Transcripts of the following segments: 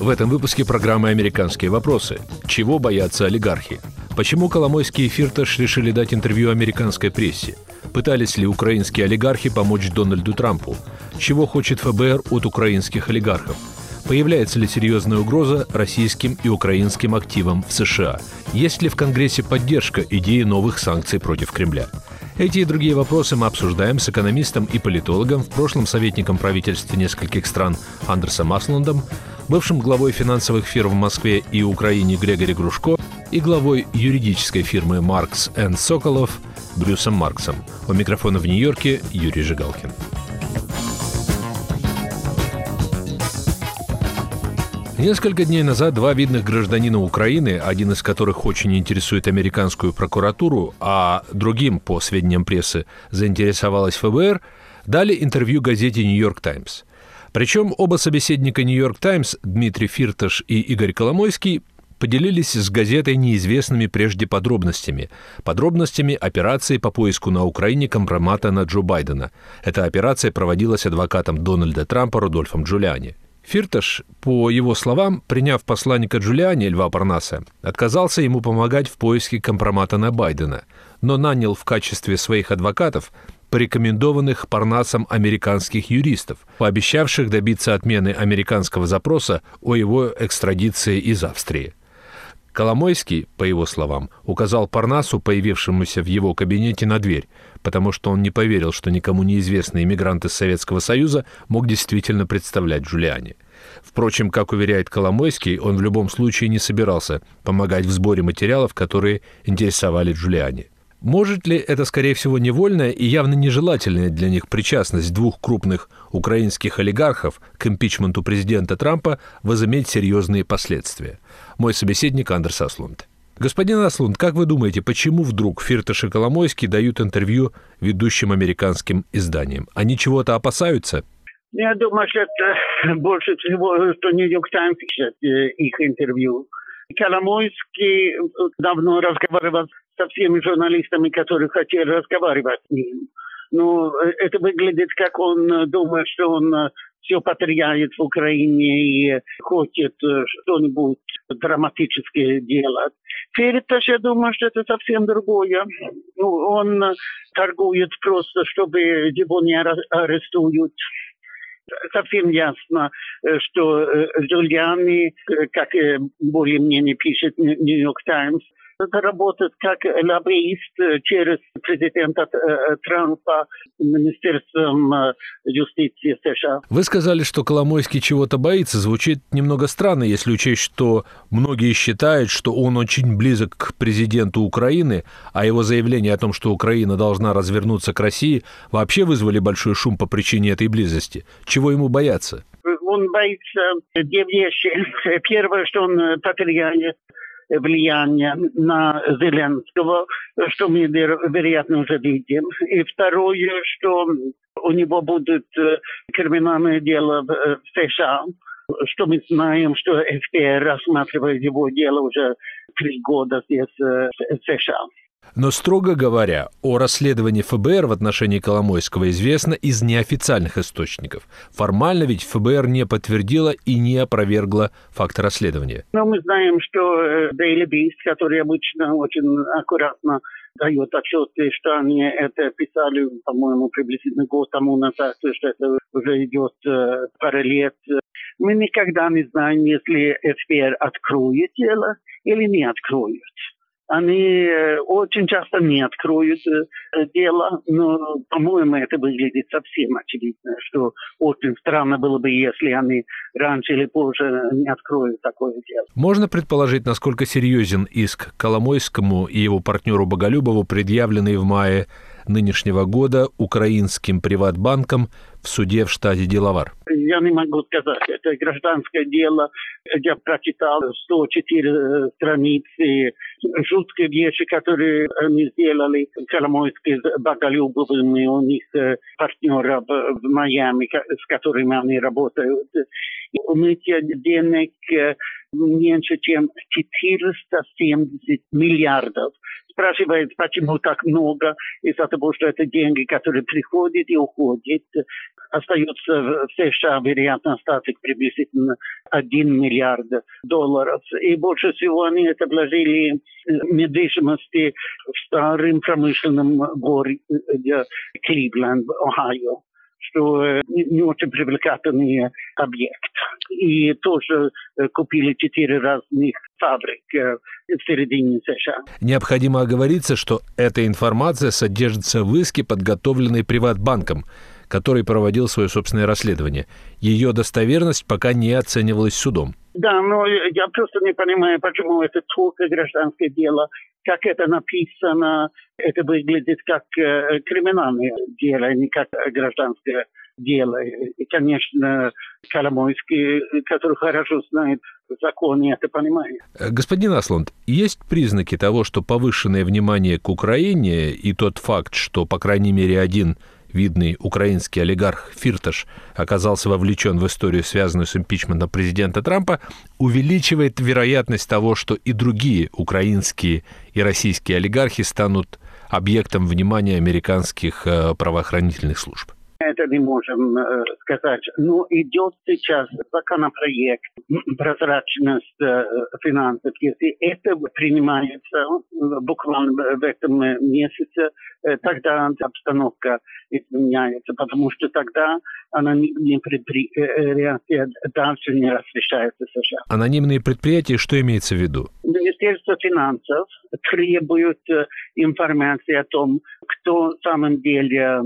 В этом выпуске программы «Американские вопросы». Чего боятся олигархи? Почему Коломойский и Фирташ решили дать интервью американской прессе? Пытались ли украинские олигархи помочь Дональду Трампу? Чего хочет ФБР от украинских олигархов? Появляется ли серьезная угроза российским и украинским активам в США? Есть ли в Конгрессе поддержка идеи новых санкций против Кремля? Эти и другие вопросы мы обсуждаем с экономистом и политологом, в прошлом советником правительства нескольких стран Андерсом Асландом, бывшим главой финансовых фирм в Москве и Украине Грегори Грушко и главой юридической фирмы «Маркс энд Соколов» Брюсом Марксом. У микрофона в Нью-Йорке Юрий Жигалкин. Несколько дней назад два видных гражданина Украины, один из которых очень интересует американскую прокуратуру, а другим, по сведениям прессы, заинтересовалась ФБР, дали интервью газете «Нью-Йорк Таймс». Причем оба собеседника «Нью-Йорк Таймс», Дмитрий Фирташ и Игорь Коломойский, поделились с газетой неизвестными прежде подробностями. Подробностями операции по поиску на Украине компромата на Джо Байдена. Эта операция проводилась адвокатом Дональда Трампа Рудольфом Джулиани. Фирташ, по его словам, приняв посланника Джулиани Льва Парнаса, отказался ему помогать в поиске компромата на Байдена, но нанял в качестве своих адвокатов порекомендованных Парнасом американских юристов, пообещавших добиться отмены американского запроса о его экстрадиции из Австрии. Коломойский, по его словам, указал Парнасу, появившемуся в его кабинете, на дверь, потому что он не поверил, что никому неизвестный иммигрант из Советского Союза мог действительно представлять Джулиани. Впрочем, как уверяет Коломойский, он в любом случае не собирался помогать в сборе материалов, которые интересовали Джулиани. Может ли это, скорее всего, невольная и явно нежелательная для них причастность двух крупных украинских олигархов к импичменту президента Трампа возыметь серьезные последствия? Мой собеседник Андерс Аслунд. Господин Аслунд, как вы думаете, почему вдруг Фирташ и Коломойский дают интервью ведущим американским изданиям? Они чего-то опасаются? Я думаю, что это больше всего, что Нью-Йорк Таймс э, их интервью. Коломойский давно разговаривал со всеми журналистами, которые хотели разговаривать с ним. Но э, это выглядит, как он э, думает, что он э, все потеряет в Украине и хочет что-нибудь драматическое делать. Фериташ, я думаю, что это совсем другое. Ну, он торгует просто, чтобы его не арестуют совсем ясно, что Джулиани, как более-менее пишет Нью-Йорк Таймс, работает как лоббист э, через президента э, Трампа Министерством э, юстиции США. Вы сказали, что Коломойский чего-то боится. Звучит немного странно, если учесть, что многие считают, что он очень близок к президенту Украины, а его заявление о том, что Украина должна развернуться к России, вообще вызвали большой шум по причине этой близости. Чего ему бояться? Он боится две вещи. Первое, что он потеряет влияние на Зеленского, что мы, вероятно, уже видим. И второе, что у него будет э, криминальное дело в э, США, что мы знаем, что ФБР рассматривает его дело уже три года здесь э, в США. Но, строго говоря, о расследовании ФБР в отношении Коломойского известно из неофициальных источников. Формально ведь ФБР не подтвердила и не опровергла факт расследования. Но мы знаем, что э, Daily Beast, который обычно очень аккуратно дает отчеты, что они это писали, по-моему, приблизительно год тому назад, что это уже идет э, пару лет. Мы никогда не знаем, если ФБР откроет дело или не откроет они э, очень часто не откроют э, дело, но, по-моему, это выглядит совсем очевидно, что очень странно было бы, если они раньше или позже не откроют такое дело. Можно предположить, насколько серьезен иск Коломойскому и его партнеру Боголюбову, предъявленный в мае нынешнего года украинским приватбанком в суде в штате Делавар? Я не могу сказать. Это гражданское дело. Я прочитал 104 э, страницы, жуткие вещи, которые они сделали. Коломойский с Боголюбовым у них э, партнеров в Майами, с которыми они работают. Умытие денег э, меньше, чем 470 миллиардов спрашивает, почему так много, из-за того, что это деньги, которые приходят и уходят. остается в США, вероятно, остаток приблизительно 1 миллиард долларов. И больше всего они это вложили в недвижимости в старом промышленном городе Кливленд, Ohio что э, не очень привлекательный объект. И тоже э, купили четыре разных фабрик э, в середине США. Необходимо оговориться, что эта информация содержится в иске, подготовленной Приватбанком, который проводил свое собственное расследование. Ее достоверность пока не оценивалась судом. Да, но я просто не понимаю, почему это только гражданское дело. Как это написано, это выглядит как э, криминальное дело, а не как гражданское дело. И, конечно, Коломойский, который хорошо знает законы, это понимает. Господин Асланд, есть признаки того, что повышенное внимание к Украине и тот факт, что, по крайней мере, один видный украинский олигарх Фирташ оказался вовлечен в историю, связанную с импичментом президента Трампа, увеличивает вероятность того, что и другие украинские и российские олигархи станут объектом внимания американских э, правоохранительных служб это не можем э, сказать. Но идет сейчас законопроект прозрачность э, финансов. Если это принимается э, буквально в этом месяце, э, тогда обстановка изменяется, потому что тогда анонимные предприятия дальше не разрешаются США. Анонимные предприятия, что имеется в виду? Министерство финансов требует информации о том, кто в самом деле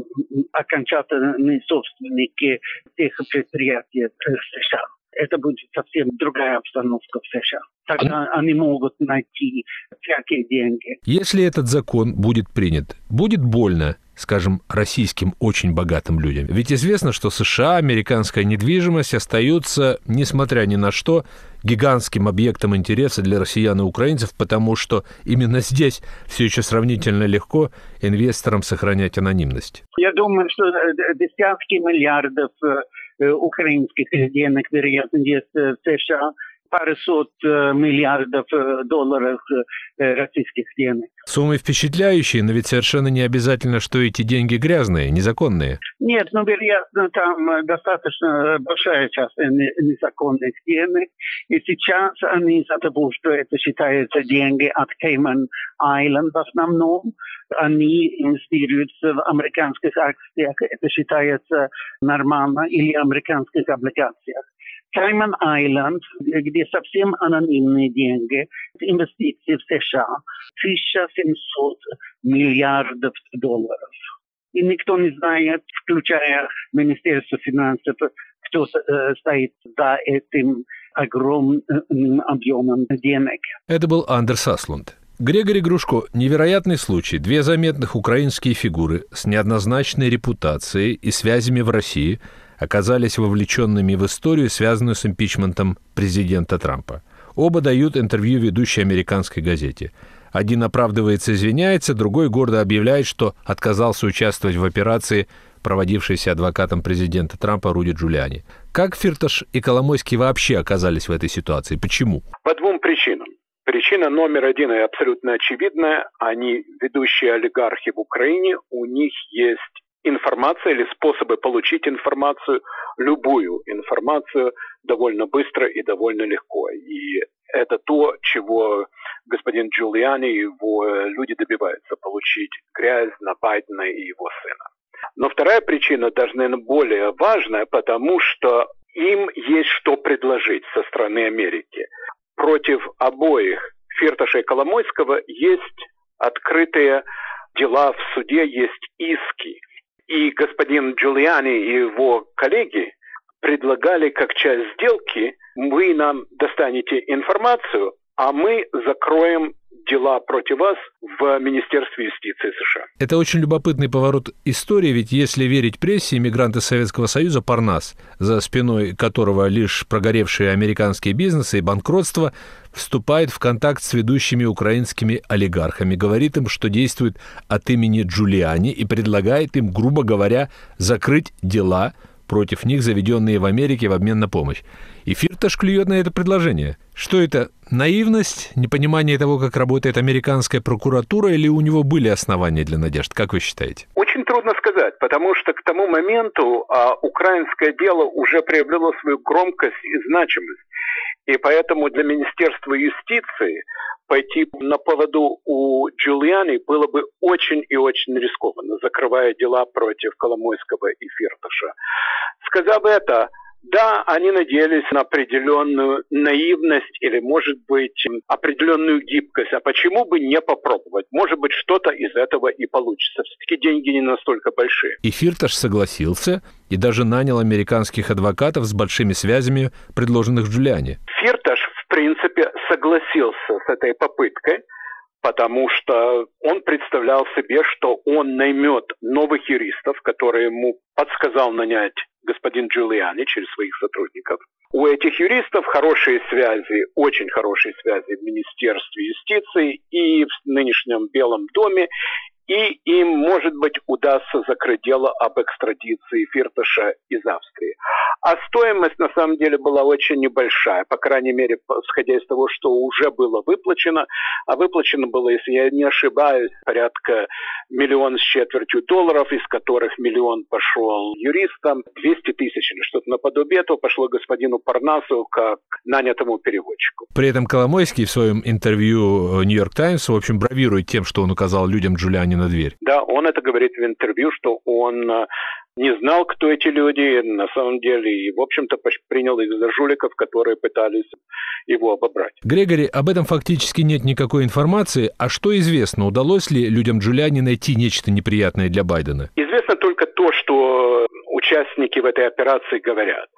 окончательные собственники тех предприятий в США это будет совсем другая обстановка в США. Тогда а... они могут найти всякие деньги. Если этот закон будет принят, будет больно скажем, российским очень богатым людям. Ведь известно, что США, американская недвижимость остаются, несмотря ни на что, гигантским объектом интереса для россиян и украинцев, потому что именно здесь все еще сравнительно легко инвесторам сохранять анонимность. Я думаю, что десятки миллиардов Э, украинских денег, вероятно, есть в США, парусот э, миллиардов э, долларов российских денег. Суммы впечатляющие, но ведь совершенно не обязательно, что эти деньги грязные, незаконные. Нет, ну, вероятно, там достаточно большая часть незаконных денег. И сейчас они из-за того, что это считается деньги от Island в основном, они инвестируются в американских акциях, это считается нормально, или американских облигациях. Кайман Айленд, где совсем анонимные деньги, инвестиции в США, 1700 миллиардов долларов. И никто не знает, включая Министерство финансов, кто э, стоит за этим огромным объемом денег. Это был Андерс Аслунд. Грегори Грушко – невероятный случай. Две заметных украинские фигуры с неоднозначной репутацией и связями в России оказались вовлеченными в историю, связанную с импичментом президента Трампа. Оба дают интервью ведущей американской газете. Один оправдывается, извиняется, другой гордо объявляет, что отказался участвовать в операции, проводившейся адвокатом президента Трампа Руди Джулиани. Как Фирташ и Коломойский вообще оказались в этой ситуации? Почему? По двум причинам. Причина номер один и абсолютно очевидная. Они ведущие олигархи в Украине, у них есть информация или способы получить информацию, любую информацию довольно быстро и довольно легко. И это то, чего господин Джулиани и его люди добиваются, получить грязь на Байдена и его сына. Но вторая причина даже, наверное, более важная, потому что им есть что предложить со стороны Америки против обоих Фирташа и Коломойского есть открытые дела в суде, есть иски. И господин Джулиани и его коллеги предлагали как часть сделки, вы нам достанете информацию, а мы закроем дела против вас в Министерстве юстиции США. Это очень любопытный поворот истории, ведь если верить прессе, иммигранты Советского Союза Парнас, за спиной которого лишь прогоревшие американские бизнесы и банкротство, вступает в контакт с ведущими украинскими олигархами, говорит им, что действует от имени Джулиани и предлагает им, грубо говоря, закрыть дела против них, заведенные в Америке в обмен на помощь. И Фирташ клюет на это предложение. Что это? Наивность? Непонимание того, как работает американская прокуратура, или у него были основания для надежд? Как вы считаете? Очень трудно сказать, потому что к тому моменту а, украинское дело уже приобрело свою громкость и значимость. И поэтому для Министерства юстиции пойти на поводу у Джулиани было бы очень и очень рискованно, закрывая дела против Коломойского и Фирташа. Сказав это, да, они надеялись на определенную наивность или, может быть, определенную гибкость. А почему бы не попробовать? Может быть, что-то из этого и получится. Все-таки деньги не настолько большие. И Фирташ согласился и даже нанял американских адвокатов с большими связями, предложенных Джулиане. Фирташ, в принципе, согласился с этой попыткой, потому что он представлял себе, что он наймет новых юристов, которые ему подсказал нанять господин Джулиани через своих сотрудников. У этих юристов хорошие связи, очень хорошие связи в Министерстве юстиции и в нынешнем Белом доме, и им, может быть, удастся закрыть дело об экстрадиции Фирташа из Австрии. А стоимость, на самом деле, была очень небольшая, по крайней мере, исходя из того, что уже было выплачено. А выплачено было, если я не ошибаюсь, порядка миллион с четвертью долларов, из которых миллион пошел юристам, 200 тысяч или что-то наподобие этого пошло господину Парнасу как нанятому переводчику. При этом Коломойский в своем интервью «Нью-Йорк Таймс», в общем, бравирует тем, что он указал людям Джулиани не на дверь. Да, он это говорит в интервью, что он э, не знал, кто эти люди на самом деле, и, в общем-то, принял их за жуликов, которые пытались его обобрать. Грегори, об этом фактически нет никакой информации. А что известно? Удалось ли людям Джулиани найти нечто неприятное для Байдена? Известно только то, что участники в этой операции говорят.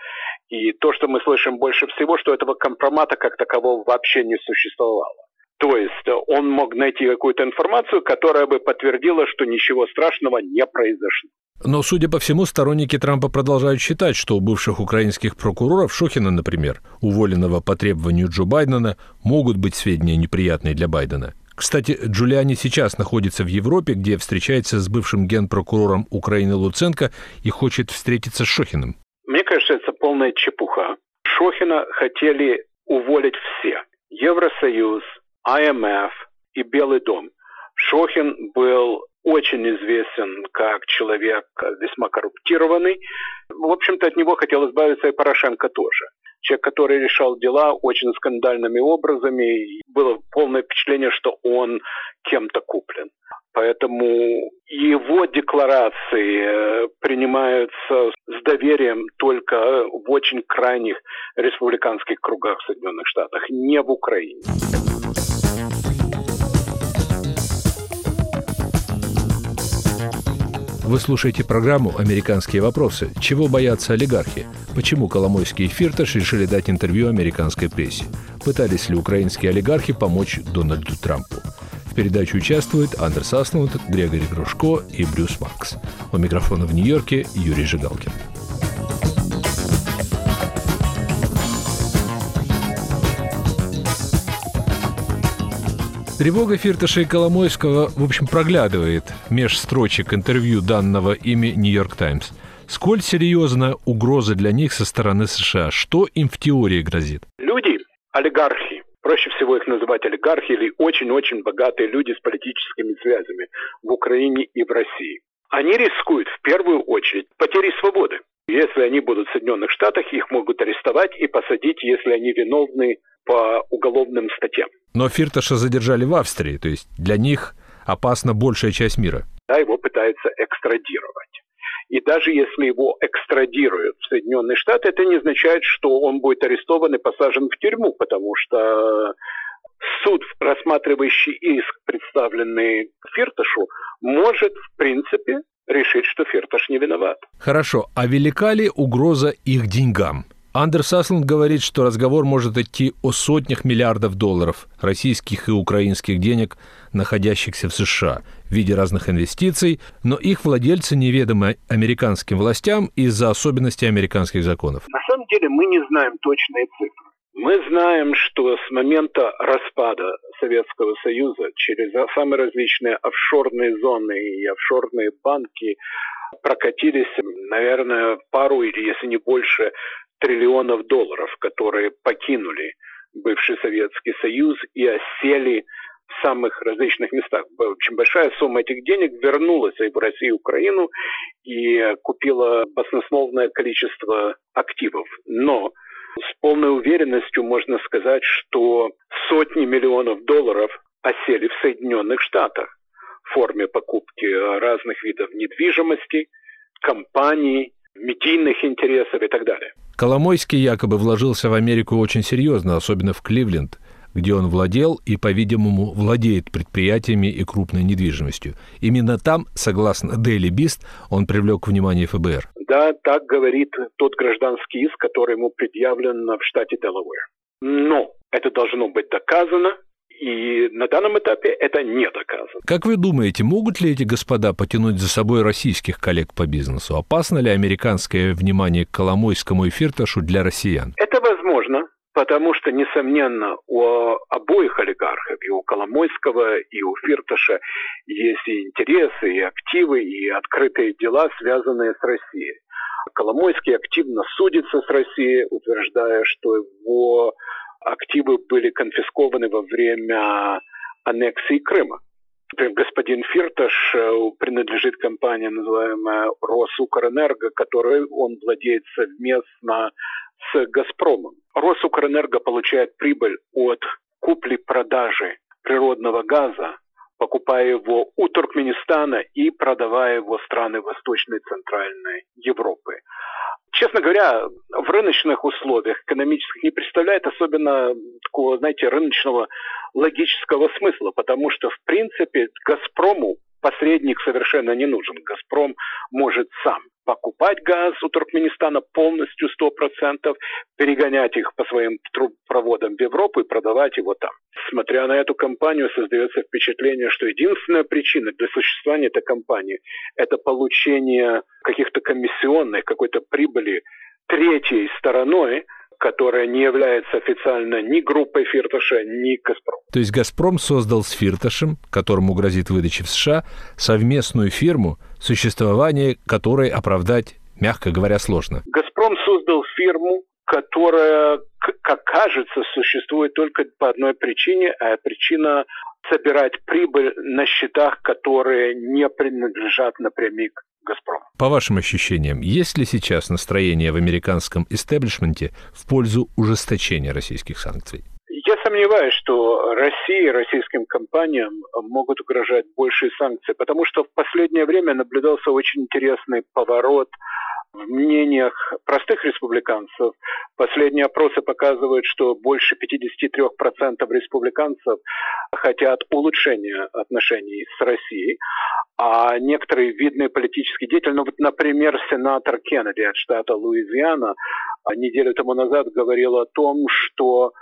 И то, что мы слышим больше всего, что этого компромата как такового вообще не существовало. То есть он мог найти какую-то информацию, которая бы подтвердила, что ничего страшного не произошло. Но, судя по всему, сторонники Трампа продолжают считать, что у бывших украинских прокуроров, Шохина, например, уволенного по требованию Джо Байдена, могут быть сведения неприятные для Байдена. Кстати, Джулиани сейчас находится в Европе, где встречается с бывшим генпрокурором Украины Луценко и хочет встретиться с Шохиным. Мне кажется, это полная чепуха. Шохина хотели уволить все. Евросоюз, IMF и Белый дом. Шохин был очень известен как человек весьма коррумпированный. В общем-то, от него хотел избавиться и Порошенко тоже. Человек, который решал дела очень скандальными образами. Было полное впечатление, что он кем-то куплен. Поэтому его декларации э, принимаются с доверием только в очень крайних республиканских кругах в Соединенных Штатах, не в Украине. Вы слушаете программу «Американские вопросы». Чего боятся олигархи? Почему Коломойский и Фирташ решили дать интервью американской прессе? Пытались ли украинские олигархи помочь Дональду Трампу? В передаче участвуют Андерс Аслунд, Грегори Грушко и Брюс Макс. У микрофона в Нью-Йорке Юрий Жигалкин. Тревога Фирташа и Коломойского, в общем, проглядывает меж строчек интервью данного ими «Нью-Йорк Таймс». Сколь серьезна угроза для них со стороны США? Что им в теории грозит? Люди, олигархи, проще всего их называть олигархи или очень-очень богатые люди с политическими связями в Украине и в России. Они рискуют в первую очередь потерей свободы. Если они будут в Соединенных Штатах, их могут арестовать и посадить, если они виновны по уголовным статьям. Но Фирташа задержали в Австрии, то есть для них опасна большая часть мира. Да, его пытаются экстрадировать. И даже если его экстрадируют в Соединенные Штаты, это не означает, что он будет арестован и посажен в тюрьму, потому что суд, рассматривающий иск, представленный Фирташу, может, в принципе, решить, что Фирташ не виноват. Хорошо, а велика ли угроза их деньгам? Андерс Асланд говорит, что разговор может идти о сотнях миллиардов долларов российских и украинских денег, находящихся в США в виде разных инвестиций, но их владельцы неведомы американским властям из-за особенностей американских законов. На самом деле мы не знаем точные цифры. Мы знаем, что с момента распада Советского Союза через самые различные офшорные зоны и офшорные банки прокатились, наверное, пару или, если не больше, триллионов долларов, которые покинули бывший Советский Союз и осели в самых различных местах. Очень большая сумма этих денег вернулась и в Россию, и Украину и купила баснословное количество активов. Но с полной уверенностью можно сказать, что сотни миллионов долларов осели в Соединенных Штатах в форме покупки разных видов недвижимости, компаний, медийных интересов и так далее. Коломойский якобы вложился в Америку очень серьезно, особенно в Кливленд, где он владел и, по-видимому, владеет предприятиями и крупной недвижимостью. Именно там, согласно Daily Beast, он привлек внимание ФБР. Да, так говорит тот гражданский иск, который ему предъявлен в штате Делавэр. Но это должно быть доказано, и на данном этапе это не доказано. Как вы думаете, могут ли эти господа потянуть за собой российских коллег по бизнесу? Опасно ли американское внимание к Коломойскому и Фирташу для россиян? Это возможно, потому что, несомненно, у обоих олигархов, и у Коломойского, и у Фирташа, есть и интересы, и активы, и открытые дела, связанные с Россией. Коломойский активно судится с Россией, утверждая, что его активы были конфискованы во время аннексии Крыма. Господин Фирташ э, принадлежит компании, называемая Росукрэнерго, которой он владеет совместно с «Газпромом». Росукрэнерго получает прибыль от купли-продажи природного газа, покупая его у Туркменистана и продавая его страны Восточной и Центральной Европы честно говоря, в рыночных условиях экономических не представляет особенно такого, знаете, рыночного логического смысла, потому что, в принципе, «Газпрому» посредник совершенно не нужен. «Газпром» может сам покупать газ у Туркменистана полностью 100%, перегонять их по своим трубопроводам в Европу и продавать его там. Смотря на эту компанию, создается впечатление, что единственная причина для существования этой компании – это получение каких-то комиссионных, какой-то прибыли третьей стороной, которая не является официально ни группой Фирташа, ни Газпром. То есть Газпром создал с Фирташем, которому грозит выдача в США, совместную фирму, существование которой оправдать, мягко говоря, сложно. Газпром создал фирму, которая, как кажется, существует только по одной причине, а причина собирать прибыль на счетах, которые не принадлежат напрямик Газпром. По вашим ощущениям, есть ли сейчас настроение в американском истеблишменте в пользу ужесточения российских санкций? Я сомневаюсь, что России, российским компаниям могут угрожать большие санкции, потому что в последнее время наблюдался очень интересный поворот в мнениях простых республиканцев. Последние опросы показывают, что больше 53% республиканцев хотят улучшения отношений с Россией, а некоторые видные политические деятели, ну вот, например, сенатор Кеннеди от штата Луизиана неделю тому назад говорил о том, что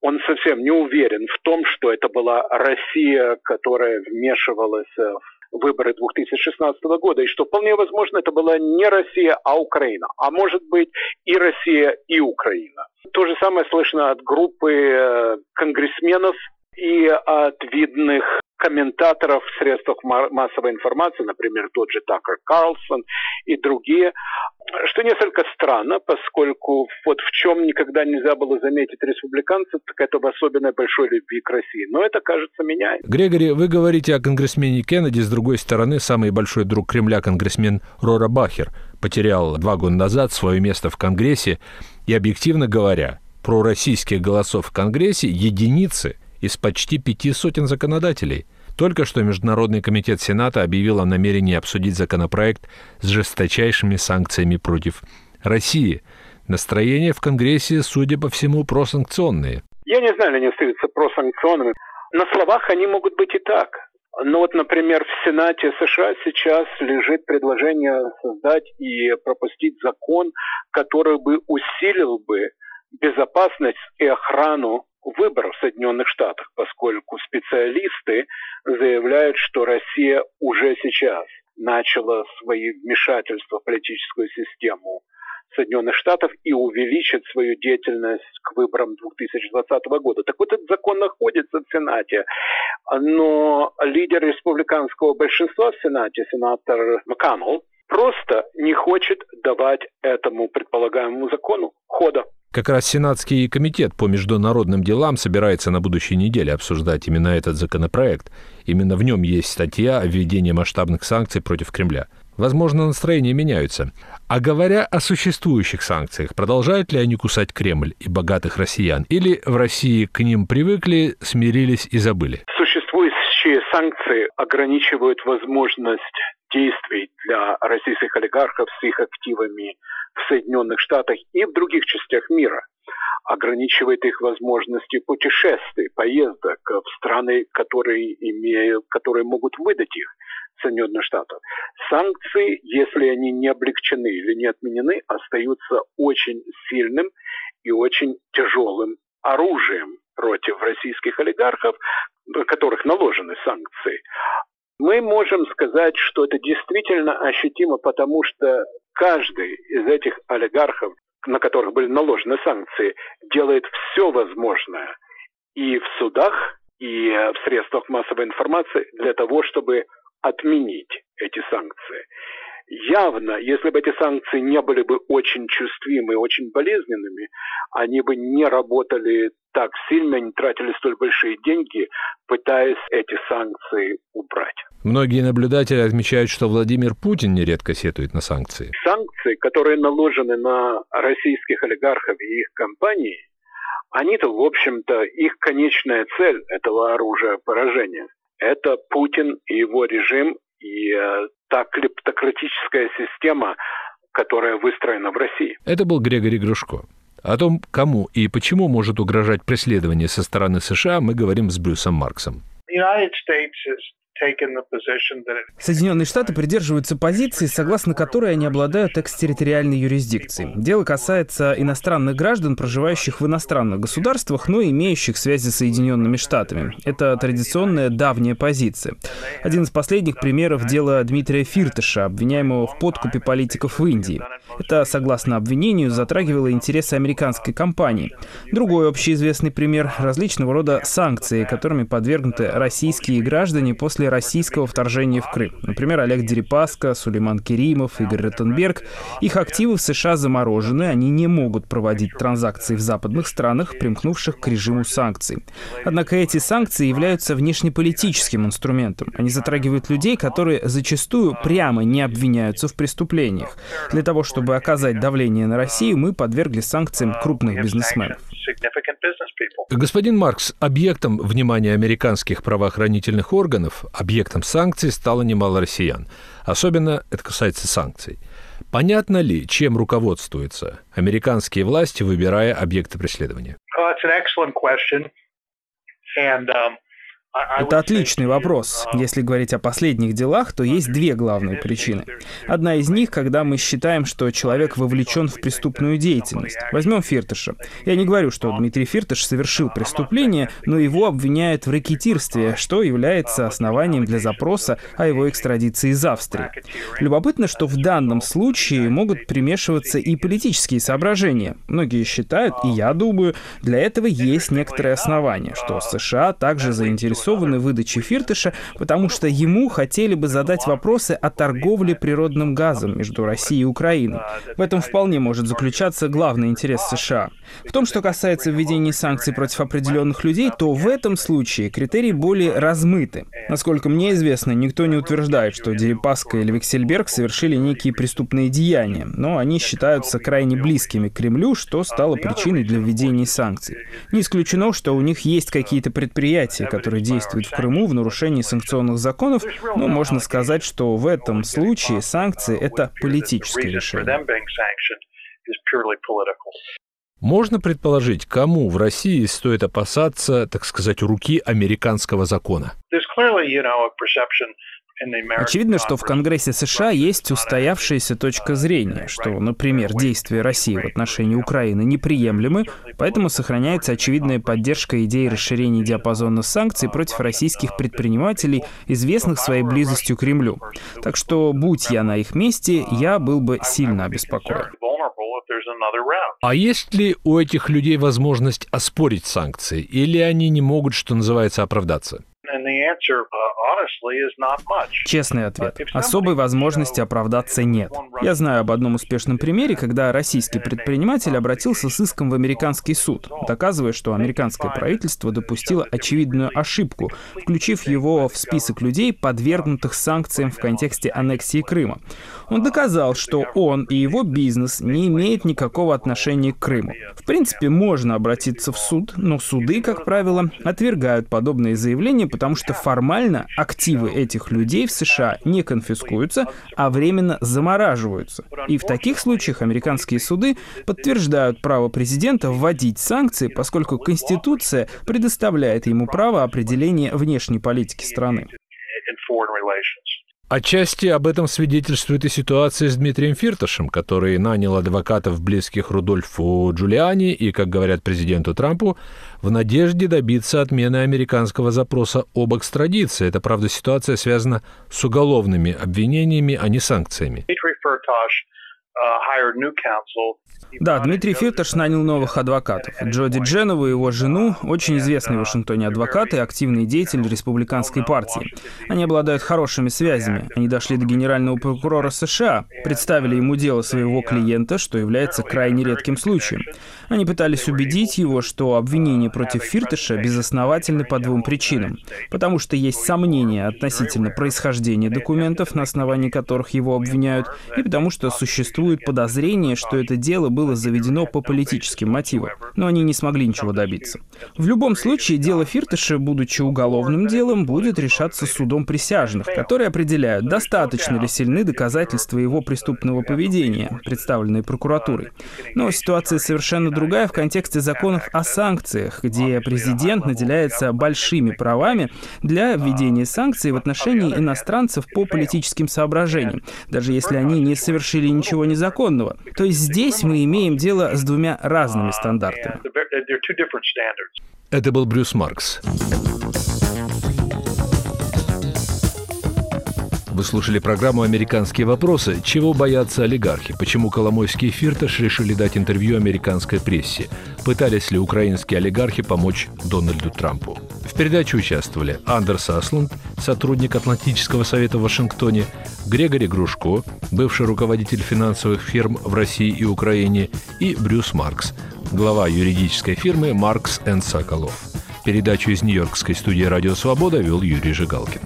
он совсем не уверен в том, что это была Россия, которая вмешивалась в выборы 2016 года, и что вполне возможно это была не Россия, а Украина. А может быть и Россия, и Украина. То же самое слышно от группы э, конгрессменов и от видных комментаторов в средствах массовой информации, например, тот же Такер Карлсон и другие, что несколько странно, поскольку вот в чем никогда нельзя было заметить республиканцев, так это в особенно большой любви к России. Но это, кажется, меняет. Грегори, вы говорите о конгрессмене Кеннеди, с другой стороны, самый большой друг Кремля, конгрессмен Рора Бахер, потерял два года назад свое место в Конгрессе, и, объективно говоря, про российских голосов в Конгрессе единицы из почти пяти сотен законодателей – только что Международный комитет Сената объявил о намерении обсудить законопроект с жесточайшими санкциями против России. Настроения в Конгрессе, судя по всему, просанкционные. Я не знаю, они остаются просанкционными. На словах они могут быть и так. Но вот, например, в Сенате США сейчас лежит предложение создать и пропустить закон, который бы усилил бы безопасность и охрану выборов в Соединенных Штатах, поскольку специалисты заявляют, что Россия уже сейчас начала свои вмешательства в политическую систему Соединенных Штатов и увеличит свою деятельность к выборам 2020 года. Так вот, этот закон находится в Сенате, но лидер республиканского большинства в Сенате, сенатор МакКоннелл, просто не хочет давать этому предполагаемому закону хода. Как раз Сенатский комитет по международным делам собирается на будущей неделе обсуждать именно этот законопроект. Именно в нем есть статья о введении масштабных санкций против Кремля. Возможно, настроения меняются. А говоря о существующих санкциях, продолжают ли они кусать Кремль и богатых россиян? Или в России к ним привыкли, смирились и забыли? Существующие санкции ограничивают возможность действий для российских олигархов с их активами в Соединенных Штатах и в других частях мира ограничивает их возможности путешествий, поездок в страны, которые имеют, которые могут выдать их Соединенных Штатов. Санкции, если они не облегчены или не отменены, остаются очень сильным и очень тяжелым оружием против российских олигархов, на которых наложены санкции. Мы можем сказать, что это действительно ощутимо, потому что каждый из этих олигархов, на которых были наложены санкции, делает все возможное и в судах, и в средствах массовой информации для того, чтобы отменить эти санкции. Явно, если бы эти санкции не были бы очень чувствимы, очень болезненными, они бы не работали так сильно, не тратили столь большие деньги, пытаясь эти санкции убрать. Многие наблюдатели отмечают, что Владимир Путин нередко сетует на санкции. Санкции, которые наложены на российских олигархов и их компании, они-то, в общем-то, их конечная цель этого оружия поражения – это Путин и его режим и э, та клептократическая система, которая выстроена в России. Это был Григорий Грушко. О том, кому и почему может угрожать преследование со стороны США, мы говорим с Брюсом Марксом. Соединенные Штаты придерживаются позиции, согласно которой они обладают экстерриториальной юрисдикцией. Дело касается иностранных граждан, проживающих в иностранных государствах, но имеющих связи с Соединенными Штатами. Это традиционная давняя позиция. Один из последних примеров — дело Дмитрия Фиртыша, обвиняемого в подкупе политиков в Индии. Это, согласно обвинению, затрагивало интересы американской компании. Другой общеизвестный пример — различного рода санкции, которыми подвергнуты российские граждане после после российского вторжения в Крым. Например, Олег Дерипаска, Сулейман Керимов, Игорь Ротенберг. Их активы в США заморожены, они не могут проводить транзакции в западных странах, примкнувших к режиму санкций. Однако эти санкции являются внешнеполитическим инструментом. Они затрагивают людей, которые зачастую прямо не обвиняются в преступлениях. Для того, чтобы оказать давление на Россию, мы подвергли санкциям крупных бизнесменов. Господин Маркс, объектом внимания американских правоохранительных органов, объектом санкций стало немало россиян. Особенно это касается санкций. Понятно ли, чем руководствуются американские власти, выбирая объекты преследования? Это отличный вопрос. Если говорить о последних делах, то есть две главные причины. Одна из них, когда мы считаем, что человек вовлечен в преступную деятельность. Возьмем Фиртыша. Я не говорю, что Дмитрий Фиртыш совершил преступление, но его обвиняют в рэкетирстве, что является основанием для запроса о его экстрадиции из Австрии. Любопытно, что в данном случае могут примешиваться и политические соображения. Многие считают, и я думаю, для этого есть некоторые основания, что США также заинтересованы заинтересованы в выдаче Фиртыша, потому что ему хотели бы задать вопросы о торговле природным газом между Россией и Украиной. В этом вполне может заключаться главный интерес США. В том, что касается введения санкций против определенных людей, то в этом случае критерии более размыты. Насколько мне известно, никто не утверждает, что Дерипаска или Вексельберг совершили некие преступные деяния, но они считаются крайне близкими к Кремлю, что стало причиной для введения санкций. Не исключено, что у них есть какие-то предприятия, которые действуют в Крыму в нарушении санкционных законов, но можно сказать, что в этом случае санкции — это политическое решение. Можно предположить, кому в России стоит опасаться, так сказать, руки американского закона? Очевидно, что в Конгрессе США есть устоявшаяся точка зрения, что, например, действия России в отношении Украины неприемлемы, поэтому сохраняется очевидная поддержка идеи расширения диапазона санкций против российских предпринимателей, известных своей близостью к Кремлю. Так что, будь я на их месте, я был бы сильно обеспокоен. А есть ли у этих людей возможность оспорить санкции, или они не могут, что называется, оправдаться? Честный ответ. Особой возможности оправдаться нет. Я знаю об одном успешном примере, когда российский предприниматель обратился с иском в американский суд, доказывая, что американское правительство допустило очевидную ошибку, включив его в список людей, подвергнутых санкциям в контексте аннексии Крыма. Он доказал, что он и его бизнес не имеют никакого отношения к Крыму. В принципе, можно обратиться в суд, но суды, как правило, отвергают подобные заявления, потому что формально активы этих людей в США не конфискуются, а временно замораживаются. И в таких случаях американские суды подтверждают право президента вводить санкции, поскольку Конституция предоставляет ему право определения внешней политики страны. Отчасти об этом свидетельствует и ситуация с Дмитрием Фирташем, который нанял адвокатов, близких Рудольфу Джулиани и, как говорят президенту Трампу, в надежде добиться отмены американского запроса об экстрадиции. Это, правда, ситуация связана с уголовными обвинениями, а не санкциями. Да, Дмитрий Фирташ нанял новых адвокатов. Джоди Дженову и его жену, очень известные в Вашингтоне адвокаты, активные деятели республиканской партии. Они обладают хорошими связями. Они дошли до генерального прокурора США, представили ему дело своего клиента, что является крайне редким случаем. Они пытались убедить его, что обвинения против Фирташа безосновательны по двум причинам. Потому что есть сомнения относительно происхождения документов, на основании которых его обвиняют, и потому что существует подозрение, что это дело было заведено по политическим мотивам, но они не смогли ничего добиться. В любом случае, дело Фиртыша, будучи уголовным делом, будет решаться судом присяжных, которые определяют, достаточно ли сильны доказательства его преступного поведения, представленные прокуратурой. Но ситуация совершенно другая в контексте законов о санкциях, где президент наделяется большими правами для введения санкций в отношении иностранцев по политическим соображениям, даже если они не совершили ничего незаконного. То есть здесь мы имеем имеем дело с двумя разными стандартами. Это был Брюс Маркс. Вы слушали программу «Американские вопросы». Чего боятся олигархи? Почему Коломойский и Фирташ решили дать интервью американской прессе? Пытались ли украинские олигархи помочь Дональду Трампу? В передаче участвовали Андерс Аслунд, сотрудник Атлантического совета в Вашингтоне, Грегори Грушко, бывший руководитель финансовых фирм в России и Украине, и Брюс Маркс, глава юридической фирмы «Маркс Соколов». Передачу из Нью-Йоркской студии «Радио Свобода» вел Юрий Жигалкин.